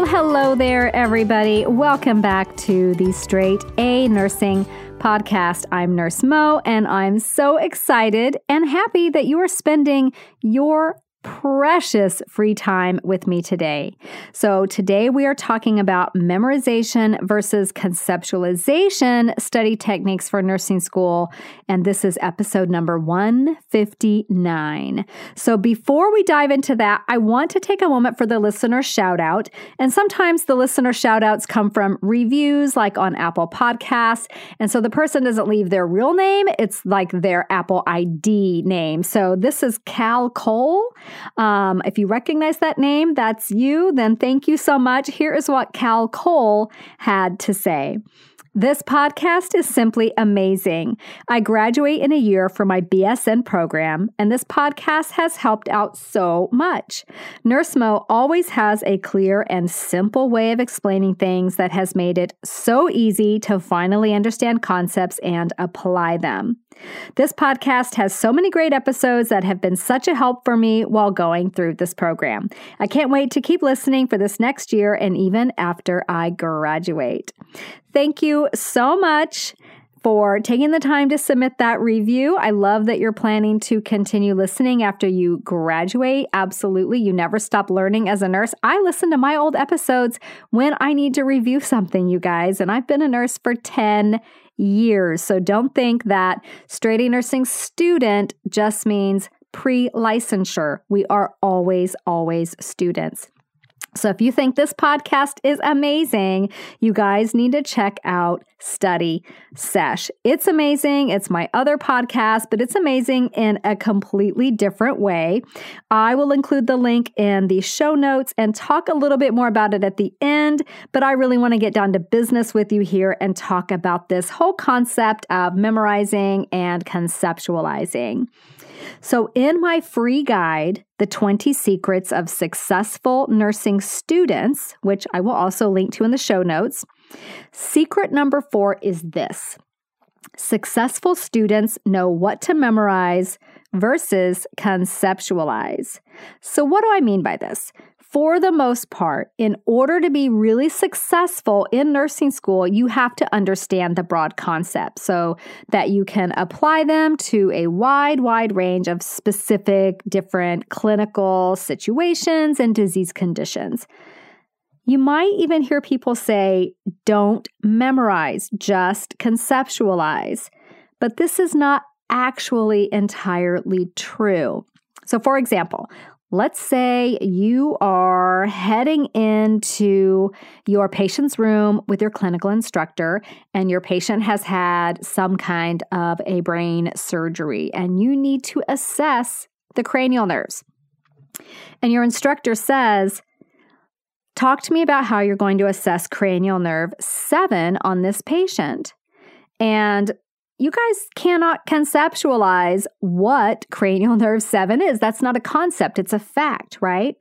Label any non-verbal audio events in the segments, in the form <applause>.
Well, hello there, everybody. Welcome back to the Straight A Nursing Podcast. I'm Nurse Mo, and I'm so excited and happy that you are spending your precious free time with me today. So, today we are talking about memorization versus conceptualization study techniques for nursing school, and this is episode number 159. So, before we dive into that, I want to take a moment for the listener shout out. And sometimes the listener shout outs come from reviews like on Apple Podcasts. And so the person doesn't leave their real name, it's like their Apple ID name. So, this is Cal Cole. Um, if you recognize that name, that's you, then thank you so much. Here is what Cal Cole had to say. This podcast is simply amazing. I graduate in a year from my BSN program, and this podcast has helped out so much. Nurse Mo always has a clear and simple way of explaining things that has made it so easy to finally understand concepts and apply them. This podcast has so many great episodes that have been such a help for me while going through this program. I can't wait to keep listening for this next year and even after I graduate. Thank you so much for taking the time to submit that review. I love that you're planning to continue listening after you graduate. Absolutely. You never stop learning as a nurse. I listen to my old episodes when I need to review something, you guys, and I've been a nurse for 10 years. So don't think that straight A nursing student just means pre licensure. We are always, always students. So if you think this podcast is amazing, you guys need to check out Study Sesh. It's amazing. It's my other podcast, but it's amazing in a completely different way. I will include the link in the show notes and talk a little bit more about it at the end, but I really want to get down to business with you here and talk about this whole concept of memorizing and conceptualizing. So, in my free guide, The 20 Secrets of Successful Nursing Students, which I will also link to in the show notes, secret number four is this Successful students know what to memorize versus conceptualize. So, what do I mean by this? For the most part, in order to be really successful in nursing school, you have to understand the broad concepts so that you can apply them to a wide, wide range of specific, different clinical situations and disease conditions. You might even hear people say, don't memorize, just conceptualize. But this is not actually entirely true. So, for example, Let's say you are heading into your patient's room with your clinical instructor, and your patient has had some kind of a brain surgery, and you need to assess the cranial nerves. And your instructor says, Talk to me about how you're going to assess cranial nerve 7 on this patient. And you guys cannot conceptualize what cranial nerve 7 is. That's not a concept, it's a fact, right?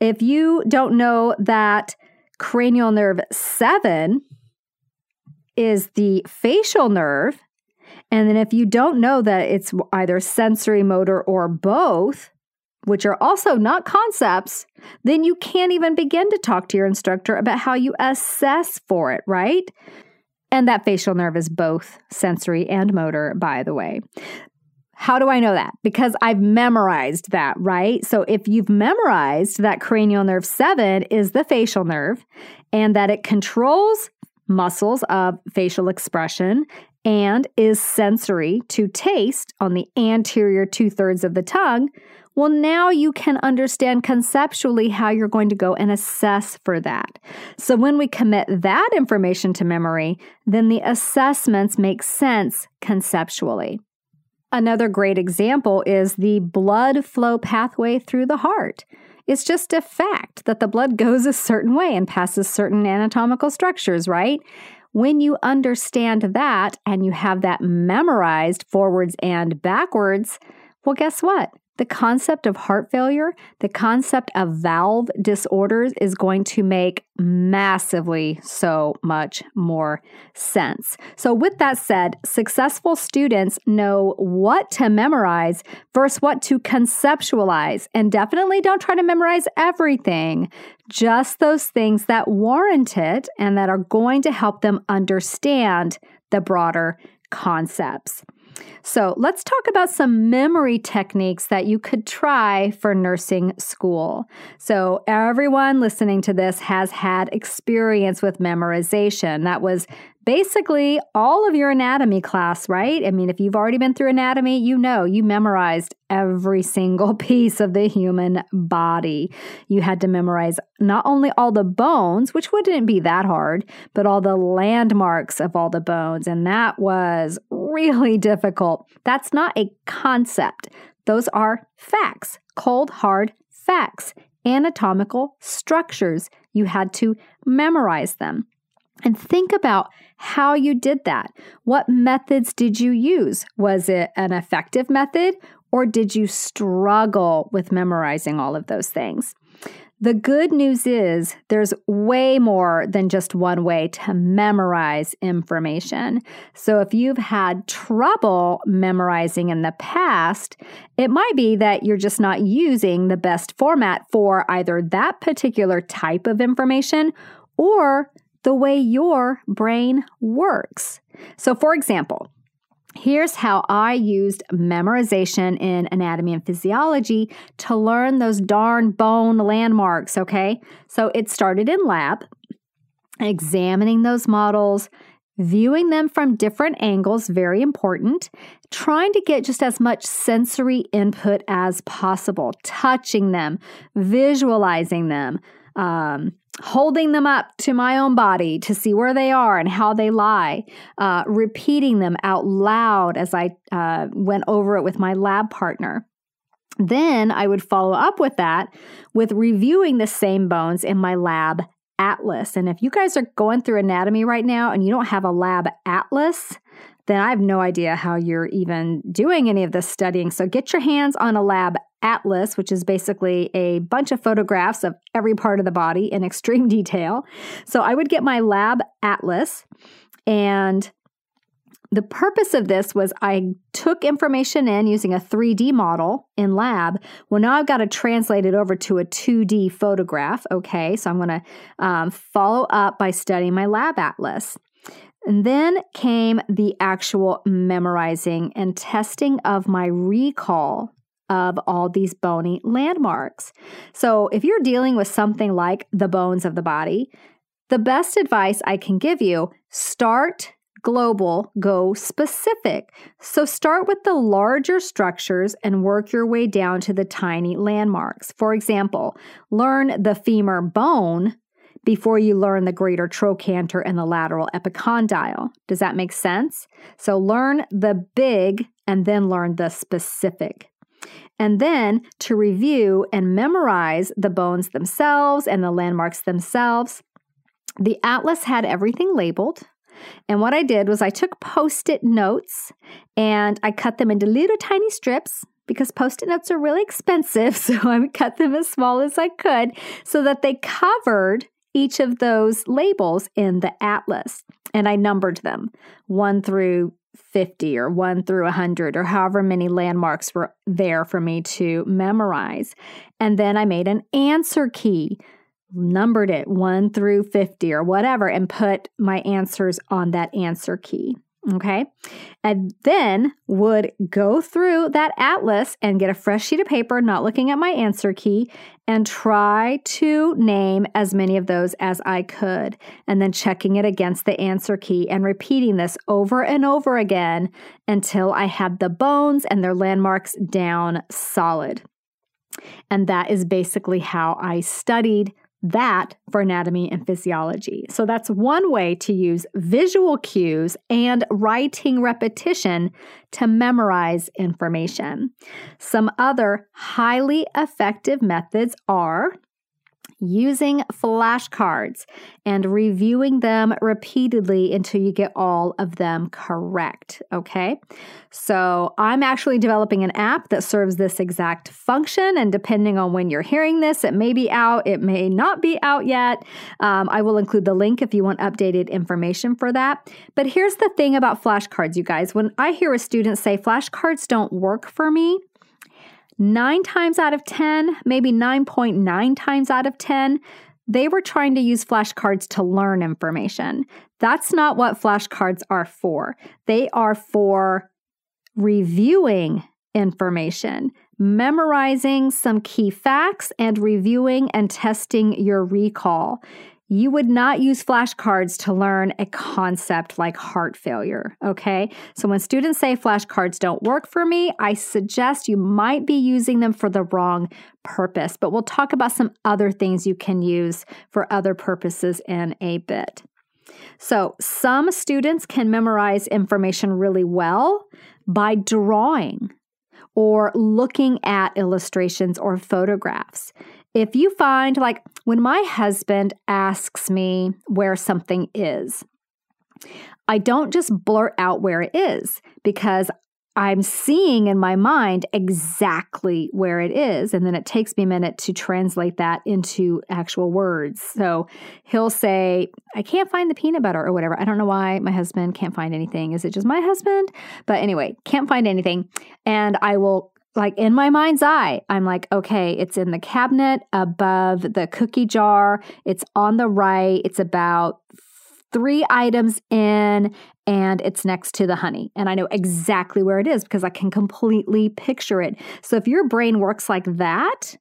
If you don't know that cranial nerve 7 is the facial nerve, and then if you don't know that it's either sensory, motor, or both, which are also not concepts, then you can't even begin to talk to your instructor about how you assess for it, right? And that facial nerve is both sensory and motor, by the way. How do I know that? Because I've memorized that, right? So if you've memorized that cranial nerve 7 is the facial nerve and that it controls muscles of facial expression and is sensory to taste on the anterior two thirds of the tongue, well, now you can understand conceptually how you're going to go and assess for that. So when we commit that information to memory, then the assessments make sense conceptually. Another great example is the blood flow pathway through the heart. It's just a fact that the blood goes a certain way and passes certain anatomical structures, right? When you understand that and you have that memorized forwards and backwards, well, guess what? The concept of heart failure, the concept of valve disorders is going to make massively so much more sense. So, with that said, successful students know what to memorize versus what to conceptualize. And definitely don't try to memorize everything, just those things that warrant it and that are going to help them understand the broader concepts. So, let's talk about some memory techniques that you could try for nursing school. So, everyone listening to this has had experience with memorization. That was basically all of your anatomy class, right? I mean, if you've already been through anatomy, you know you memorized every single <laughs> piece of the human body. You had to memorize not only all the bones, which wouldn't be that hard, but all the landmarks of all the bones. And that was really difficult. That's not a concept, those are facts, cold, hard facts, anatomical structures. You had to memorize them. And think about how you did that. What methods did you use? Was it an effective method or did you struggle with memorizing all of those things? The good news is there's way more than just one way to memorize information. So if you've had trouble memorizing in the past, it might be that you're just not using the best format for either that particular type of information or the way your brain works. So, for example, Here's how I used memorization in anatomy and physiology to learn those darn bone landmarks, okay? So it started in lab, examining those models, viewing them from different angles, very important, trying to get just as much sensory input as possible, touching them, visualizing them. Um, holding them up to my own body to see where they are and how they lie, uh, repeating them out loud as I uh, went over it with my lab partner. Then I would follow up with that with reviewing the same bones in my lab atlas. And if you guys are going through anatomy right now and you don't have a lab atlas, then I have no idea how you're even doing any of this studying. So get your hands on a lab atlas, which is basically a bunch of photographs of every part of the body in <laughs> extreme detail. So I would get my lab atlas and the purpose of this was I took information in using a 3D model in lab. Well, now I've got to translate it over to a 2D photograph. Okay, so I'm going to um, follow up by studying my lab atlas. And then came the actual memorizing and testing of my recall of all these bony landmarks. So, if you're dealing with something like the bones of the body, the best advice I can give you start global, go specific. So start with the larger structures and work your way down to the tiny landmarks. For example, learn the femur bone before you learn the greater trochanter and the lateral epicondyle. Does that make sense? So learn the big and then learn the specific. And then to review and memorize the bones themselves and the landmarks themselves. The atlas had everything labeled. And what I did was I took post it notes and I cut them into little tiny strips because post it notes are really expensive. <laughs> So I cut them as small as I could so that they covered each of those labels in the atlas. And I numbered them one through 50 or 1 through 100 or however many landmarks were there for me to memorize. And then I made an answer key, numbered it 1 through 50 or whatever, and put my answers on that answer key. Okay. And then would go through that atlas and get a fresh sheet of paper, not looking at my answer key, and try to name as many of those as I could. And then checking it against the answer key and repeating this over and over again until I had the bones and their landmarks down solid. And that is basically how I studied that for anatomy and physiology. So that's one way to use visual cues and writing repetition to memorize information. Some other highly effective methods are using flashcards and reviewing them repeatedly until you get all of them correct. Okay. So I'm actually developing an app that serves this exact function. And depending on when you're hearing this, it may be out, it may not be out yet. Um, I will include the link if you want updated information for that. But here's the thing about flashcards, you guys. When I hear a student say flashcards don't work for me, nine times out of 10, maybe 9.9 times out of 10, they were trying to use flashcards to learn information. That's not what flashcards are for. They are for reviewing information, memorizing some key facts, and reviewing and testing your recall. You would not use flashcards to learn a concept like heart failure, okay? So when students say flashcards don't work for me, I suggest you might be using them for the wrong purpose, but we'll talk about some other things you can use for other purposes in a bit. So, some students can memorize information really well by drawing or looking at illustrations or photographs if you find, like, when my husband asks me where something is, I don't just blurt out where it is because I'm seeing in my mind exactly where it is. And then it takes me a minute to translate that into actual words. So he'll say, I can't find the peanut butter or whatever. I don't know why my husband can't find anything. Is it just my husband? But anyway, can't find anything. And I will like in my mind's eye, I'm like, okay, it's in the cabinet above the cookie jar. It's on the right. It's about three items in and it's next to the honey. And I know exactly where it is because I can completely picture it. So if your brain works like that,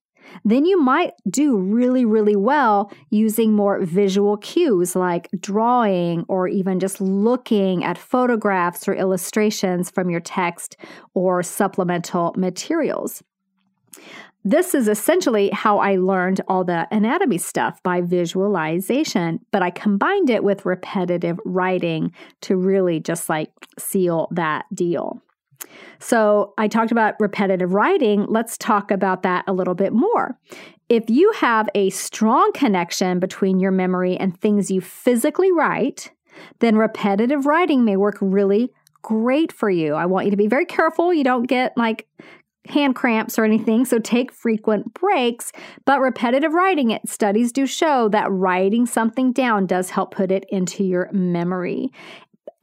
then you might do really, really well using more visual cues like drawing or even just looking at photographs or illustrations from your text or supplemental materials. This is essentially how I learned all the anatomy stuff by visualization, but I combined it with repetitive writing to really just like seal that deal. So I talked about repetitive writing. Let's talk about that a little bit more. If you have a strong connection between your memory and things you physically write, then repetitive writing may work really great for you. I want you to be very careful you don't get like hand cramps or anything, so take frequent breaks. But repetitive writing, it studies do show that writing something down does help put it into your memory.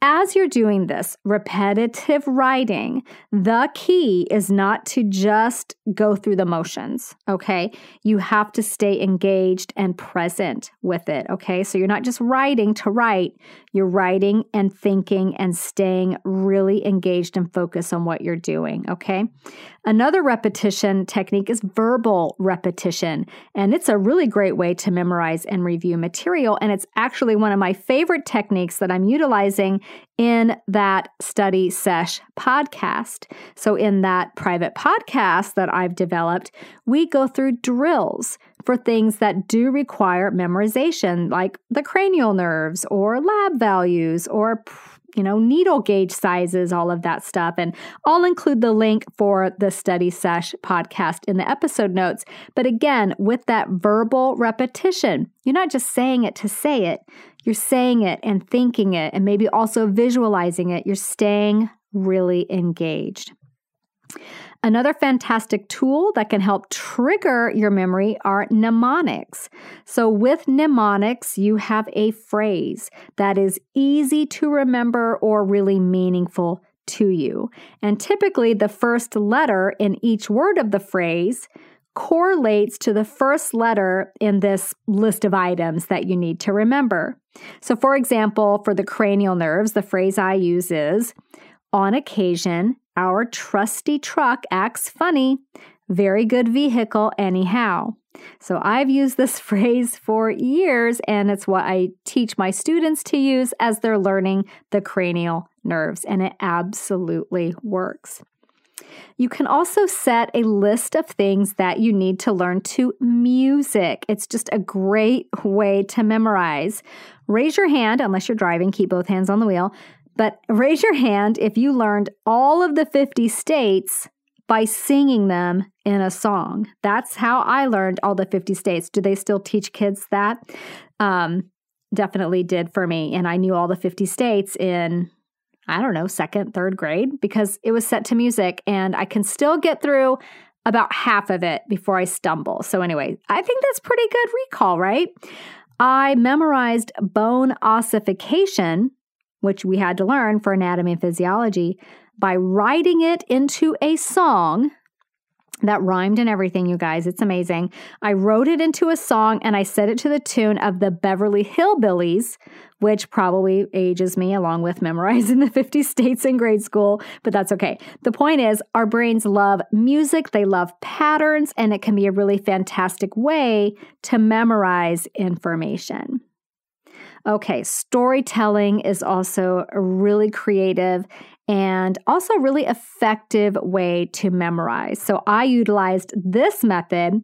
As you're doing this repetitive writing, the key is not to just go through the motions, okay? You have to stay engaged and present with it, okay? So you're not just writing to write, you're writing and thinking and staying really engaged and focused on what you're doing, okay? Another repetition technique is verbal repetition, and it's a really great way to memorize and review material. And it's actually one of my favorite techniques that I'm utilizing in that study sesh podcast. So, in that private podcast that I've developed, we go through drills for things that do require memorization, like the cranial nerves or lab values or you know, needle gauge sizes, all of that stuff. And I'll include the link for the Study Sesh podcast in the episode notes. But again, with that verbal repetition, you're not just saying it to say it, you're saying it and thinking it, and maybe also visualizing it. You're staying really engaged. Another fantastic tool that can help trigger your memory are mnemonics. So, with mnemonics, you have a phrase that is easy to remember or really meaningful to you. And typically, the first letter in each word of the phrase correlates to the first letter in this list of items that you need to remember. So, for example, for the cranial nerves, the phrase I use is on occasion, our trusty truck acts funny. Very good vehicle, anyhow. So I've used this <laughs> phrase for years, and it's what I teach my students to use as they're learning the cranial nerves, and it absolutely works. You can also set a list of things that you need to learn to music. It's just a great way to memorize. Raise your hand, unless you're driving, keep both hands on the wheel. But raise your hand if you learned all of the 50 states by singing them in a song. That's how I learned all the 50 states. Do they still teach kids that? Um, definitely did for me. And I knew all the 50 states in, I don't know, second, third grade because it was set to music. And I can still get through about half of it before I stumble. So, anyway, I think that's pretty good recall, right? I memorized bone ossification, which we had to learn for anatomy and physiology, by writing it into a song that rhymed and everything, you guys. It's amazing. I wrote it into a song and I set it to the tune of the Beverly Hillbillies, which probably ages me along with memorizing the 50 <laughs> states in grade school, but that's okay. The point is, our brains love music, they love patterns, and it can be a really fantastic way to memorize information. Okay, storytelling is also a really creative and also really effective way to memorize. So I utilized this method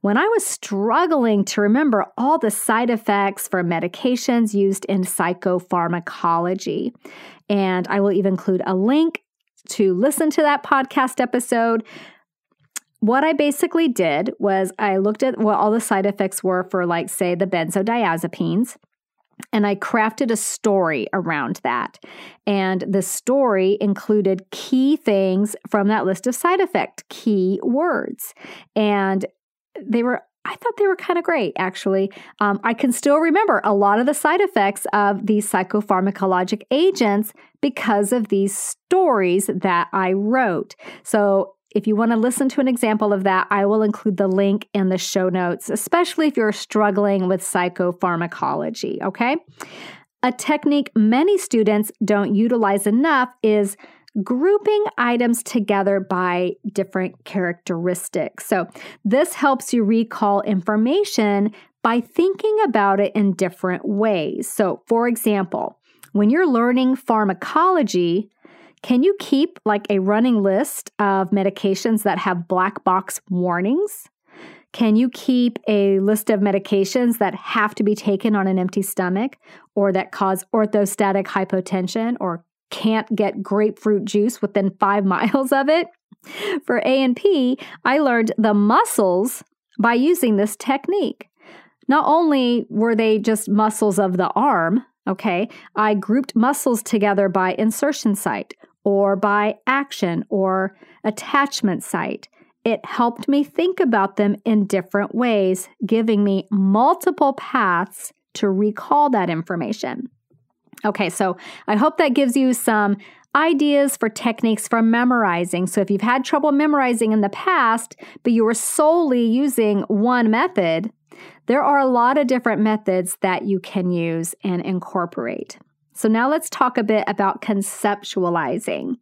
when I was struggling to remember all the side effects for medications used in psychopharmacology. And I will even include a link to listen to that podcast episode what I basically did was I looked at what all the side effects were for, like, say, the benzodiazepines. And I crafted a story around that. And the story included key things from that list of side effect, key words. And they were I thought they were kind of great, actually. Um, I can still remember a lot of the side effects of these psychopharmacologic agents because of these stories that I wrote. So if you want to listen to an example of that, I will include the link in the show notes, especially if you're struggling with psychopharmacology, okay? A technique many students don't utilize enough is grouping items together by different characteristics. So, this helps you recall information by thinking about it in different ways. So, for example, when you're learning pharmacology, can you keep like a running list of medications that have black box warnings? Can you keep a list of medications that have to be taken on an empty stomach or that cause orthostatic hypotension or can't get grapefruit juice within five <laughs> miles of it? For A and P, I learned the muscles by using this technique. Not only were they just muscles of the arm, okay, I grouped muscles together by insertion site or by action or attachment site. It helped me think about them in different ways, giving me multiple paths to recall that information. Okay, so I hope that gives you some ideas for techniques for memorizing. So if you've had trouble memorizing in the past, but you were solely using one method, there are a lot of different methods that you can use and incorporate. So now let's talk a bit about conceptualizing.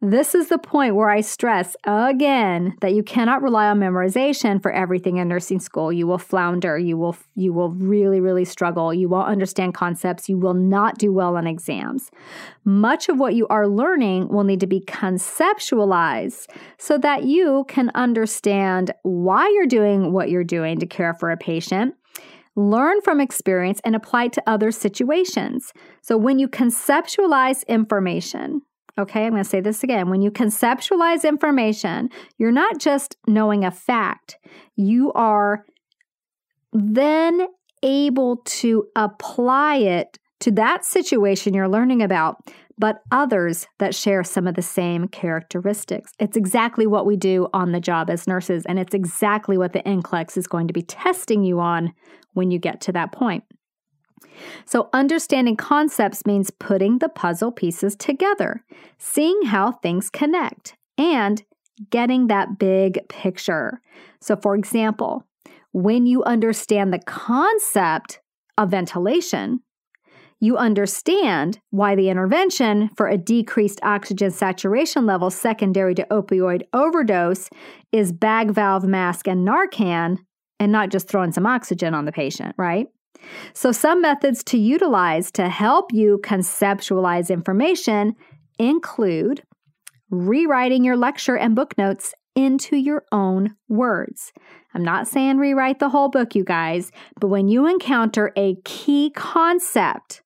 This is the point where I stress again that you cannot rely on memorization for everything in nursing school. You will flounder, you will you will really really struggle. You won't understand concepts, you will not do well on exams. Much of what you are learning will need to be conceptualized so that you can understand why you're doing what you're doing to care for a patient learn from experience, and apply to other situations. So when you conceptualize information, okay, I'm going to say this again. When you conceptualize information, you're not just knowing a fact, you are then able to apply it to that situation you're learning about but others that share some of the same characteristics. It's exactly what we do on the job as nurses, and it's exactly what the NCLEX is going to be testing you on when you get to that point. So, understanding concepts means putting the puzzle pieces together, seeing how things connect, and getting that big picture. So, for example, when you understand the concept of ventilation, you understand why the intervention for a decreased oxygen saturation level secondary to opioid overdose is bag valve mask and Narcan and not just throwing some oxygen on the patient, right? So, some methods to utilize to help you conceptualize information include rewriting your lecture and book notes into your own words. I'm not saying rewrite the whole book, you guys, but when you encounter a key concept,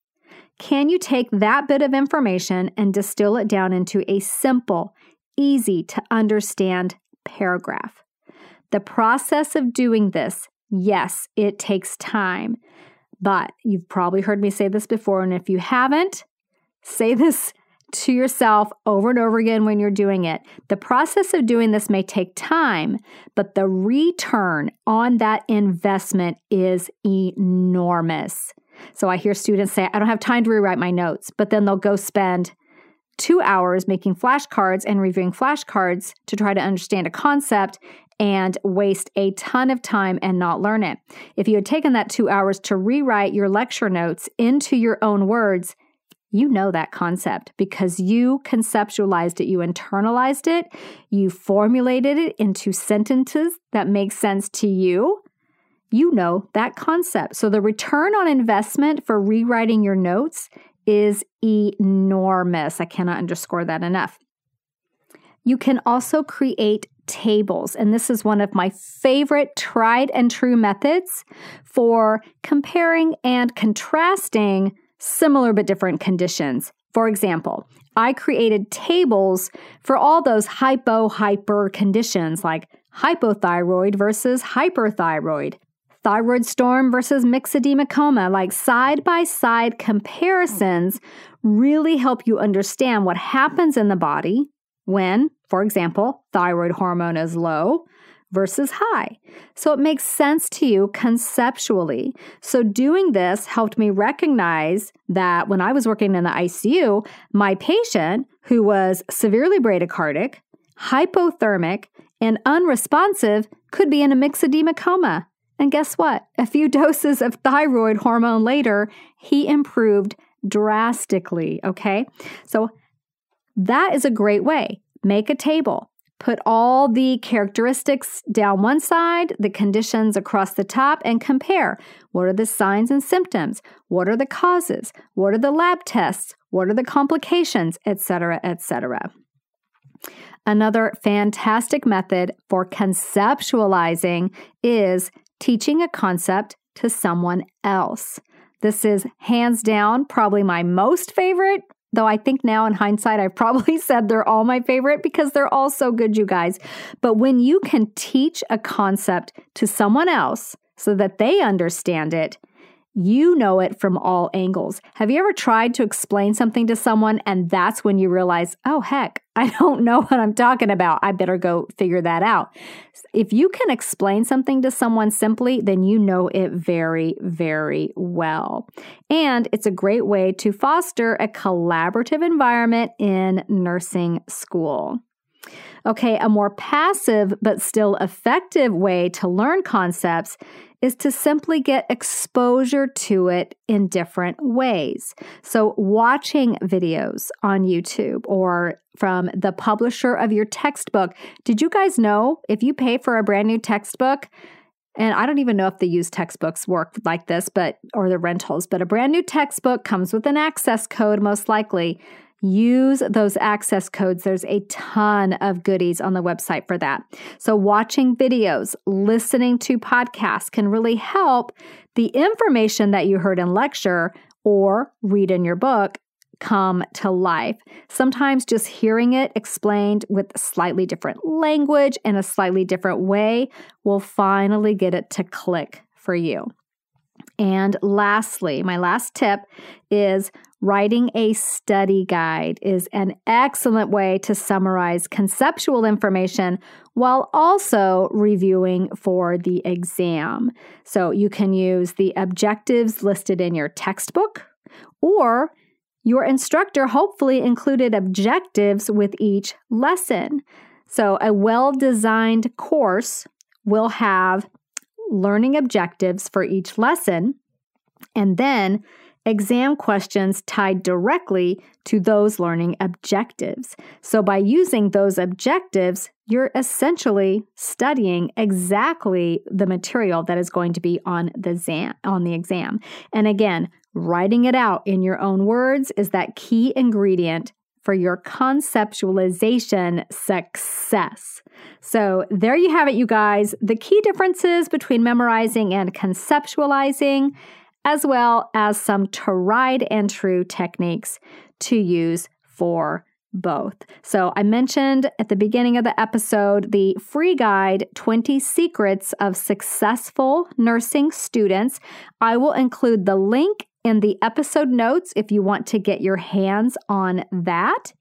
can you take that bit of information and distill it down into a simple, easy to understand paragraph. The process of doing this, yes, it takes time, but you've probably heard me say this before. And if you haven't, say this to yourself over and over again when you're doing it. The process of doing this may take time, but the return on that investment is enormous. So I hear students say, I don't have time to rewrite my notes, but then they'll go spend two hours making flashcards and reviewing flashcards to try to understand a concept and waste a ton of time and not learn it. If you had taken that two hours to rewrite your lecture notes into your own words, you know that concept because you conceptualized it, you internalized it, you formulated it into sentences that make sense to you. You know that concept. So the return on investment for rewriting your notes is enormous. I cannot underscore that enough. You can also create tables, and this is one of my favorite tried and true methods for comparing and contrasting similar but different conditions. For example, I created tables for all those hypo hyper conditions like hypothyroid versus hyperthyroid, thyroid storm versus myxedema coma. Like side by side comparisons really help you understand what happens in the body when, for example, thyroid hormone is low versus high. So it makes sense to you conceptually. So doing this helped me recognize that when I was working in the ICU, my patient who was severely bradycardic, hypothermic, and unresponsive could be in a myxedema coma. And guess what? A few <laughs> doses of thyroid hormone later, he improved drastically. Okay. So that is a great way. Make a table. Put all the characteristics down one side, the conditions across the top, and compare. What are the signs and symptoms? What are the causes? What are the lab tests? What are the complications, etc., etc. Another fantastic method for conceptualizing is teaching a concept to someone else. This is hands down probably my most favorite Though I think now in hindsight, I've probably <laughs> said they're all my favorite because they're all so good, you guys. But when you can teach a concept to someone else so that they understand it, you know it from all angles. Have you ever tried to explain something to someone and that's when you realize, oh, heck, <laughs> I don't know what I'm talking about. I better go figure that out. If you can explain something to someone simply, then you know it very, very well. And it's a great way to foster a collaborative environment in nursing school. Okay, a more passive but still effective way to learn concepts is to simply get exposure to it in different ways. So, watching videos on YouTube or from the publisher of your textbook. Did you guys know if you pay for a brand new textbook, and I don't even know if the used textbooks work like this, but or the rentals, but a brand new textbook comes with an access code most likely. Use those access codes. There's a ton of goodies on the website for that. So, watching videos, listening to podcasts can really help the information that you heard in lecture or read in your book come to life. Sometimes just hearing it explained with slightly different language and a slightly different way will finally get it to click for you. And lastly, my last tip is writing a study guide is an excellent way to summarize conceptual information while also reviewing for the exam. So you can use the objectives listed in your textbook or your instructor hopefully included objectives with each lesson. So, a well designed course will have learning objectives for each lesson, and then exam questions tied directly to those learning objectives. So, by using those objectives, you're essentially studying exactly the material that is going to be on the exam, on the exam. And again, writing it out in your own words is that key ingredient for your conceptualization success. So, there you have it, you guys. The key differences between memorizing and conceptualizing, as well as some tried and true techniques to use for both. So I mentioned at the beginning of the episode the free guide 20 secrets of successful nursing students. I will include the link in the episode notes if you want to get your hands on that.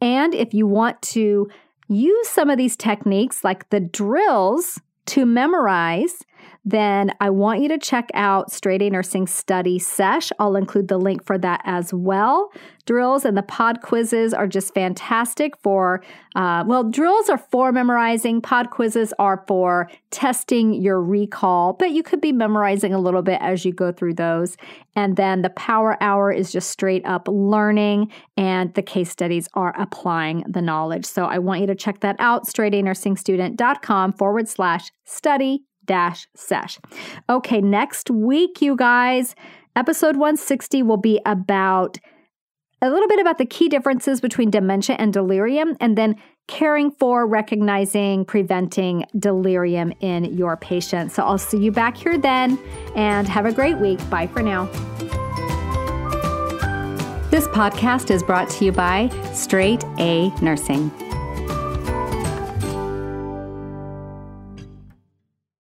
And if you want to use some of these techniques like the drills to memorize, then I want you to check out Straight A Nursing Study Sesh. I'll include the link for that as well. Drills and the pod quizzes are just fantastic for, uh, well, drills are for memorizing, pod quizzes are for testing your recall, but you could be memorizing a little bit as you go through those. And then the power hour is just straight up learning, and the case studies are applying the knowledge. So I want you to check that out, straightanursingstudent.com forward slash study dash sesh. Okay, next week, you guys, episode 160 will be about a little bit about the key differences between dementia and delirium, and then caring for, recognizing, preventing delirium in your patients. So I'll see you back here then, and have a great week. Bye for now. This podcast is brought to you by Straight A Nursing.